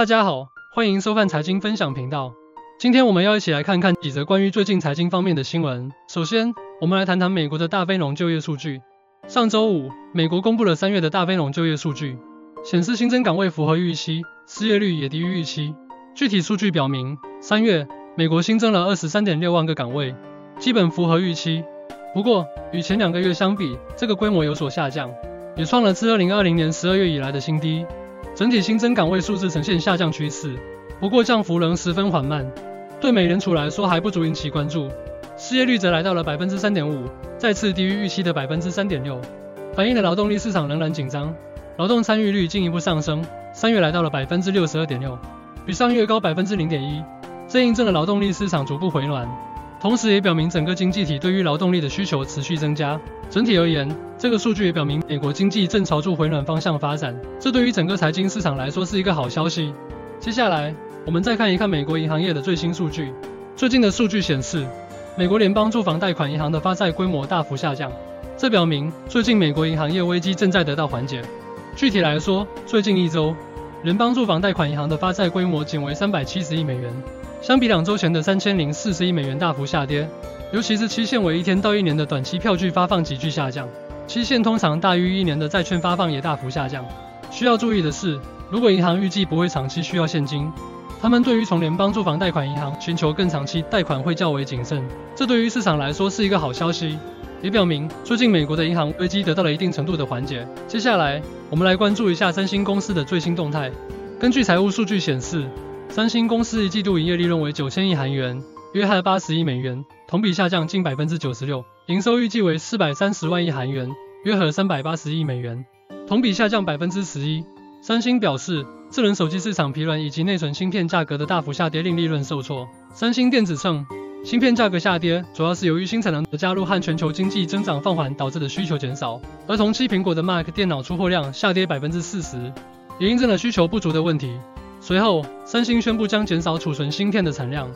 大家好，欢迎收看财经分享频道。今天我们要一起来看看几则关于最近财经方面的新闻。首先，我们来谈谈美国的大非农就业数据。上周五，美国公布了三月的大非农就业数据，显示新增岗位符合预期，失业率也低于预期。具体数据表明，三月美国新增了二十三点六万个岗位，基本符合预期。不过，与前两个月相比，这个规模有所下降，也创了自二零二零年十二月以来的新低。整体新增岗位数字呈现下降趋势，不过降幅仍十分缓慢，对美联储来说还不足引起关注。失业率则来到了百分之三点五，再次低于预期的百分之三点六，反映了劳动力市场仍然紧张。劳动参与率进一步上升，三月来到了百分之六十二点六，比上月高百分之零点一，这印证了劳动力市场逐步回暖。同时也表明整个经济体对于劳动力的需求持续增加。整体而言，这个数据也表明美国经济正朝着回暖方向发展，这对于整个财经市场来说是一个好消息。接下来，我们再看一看美国银行业的最新数据。最近的数据显示，美国联邦住房贷款银行的发债规模大幅下降，这表明最近美国银行业危机正在得到缓解。具体来说，最近一周，联邦住房贷款银行的发债规模仅为三百七十亿美元。相比两周前的三千零四十亿美元大幅下跌，尤其是期限为一天到一年的短期票据发放急剧下降，期限通常大于一年的债券发放也大幅下降。需要注意的是，如果银行预计不会长期需要现金，他们对于从联邦住房贷款银行寻求更长期贷款会较为谨慎。这对于市场来说是一个好消息，也表明最近美国的银行危机得到了一定程度的缓解。接下来，我们来关注一下三星公司的最新动态。根据财务数据显示。三星公司一季度营业利润为九千亿韩元，约合八十亿美元，同比下降近百分之九十六。营收预计为四百三十万亿韩元，约合三百八十亿美元，同比下降百分之十一。三星表示，智能手机市场疲软以及内存芯片价格的大幅下跌令利润受挫。三星电子称，芯片价格下跌主要是由于新产能的加入和全球经济增长放缓导致的需求减少，而同期苹果的 Mac 电脑出货量下跌百分之四十，也印证了需求不足的问题。随后，三星宣布将减少储存芯片的产量，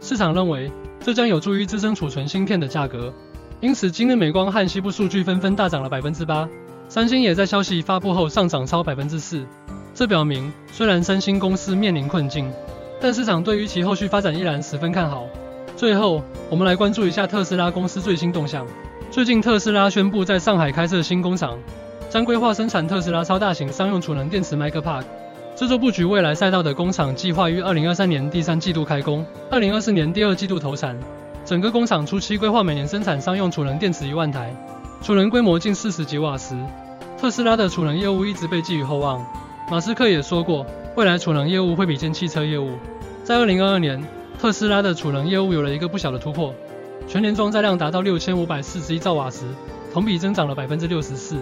市场认为这将有助于支撑储存芯片的价格，因此今日美光和西部数据纷纷大涨了百分之八，三星也在消息发布后上涨超百分之四。这表明虽然三星公司面临困境，但市场对于其后续发展依然十分看好。最后，我们来关注一下特斯拉公司最新动向。最近，特斯拉宣布在上海开设新工厂，将规划生产特斯拉超大型商用储能电池 Mega Park。这座布局未来赛道的工厂计划于二零二三年第三季度开工，二零二四年第二季度投产。整个工厂初期规划每年生产商用储能电池一万台，储能规模近四十几瓦时。特斯拉的储能业务一直被寄予厚望。马斯克也说过，未来储能业务会比肩汽车业务。在二零二二年，特斯拉的储能业务有了一个不小的突破，全年装载量达到六千五百四十一兆瓦时，同比增长了百分之六十四。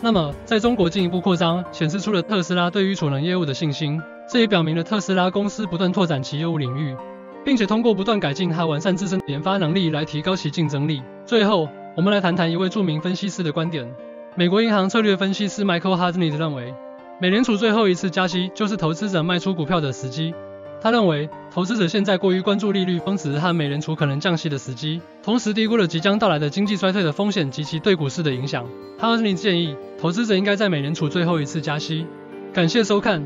那么，在中国进一步扩张，显示出了特斯拉对于储能业务的信心。这也表明了特斯拉公司不断拓展其业务领域，并且通过不断改进和完善自身研发能力来提高其竞争力。最后，我们来谈谈一位著名分析师的观点。美国银行策略分析师 Michael h a r t n e y 认为，美联储最后一次加息就是投资者卖出股票的时机。他认为，投资者现在过于关注利率峰值和美联储可能降息的时机，同时低估了即将到来的经济衰退的风险及其对股市的影响。哈尔尼建议，投资者应该在美联储最后一次加息。感谢收看。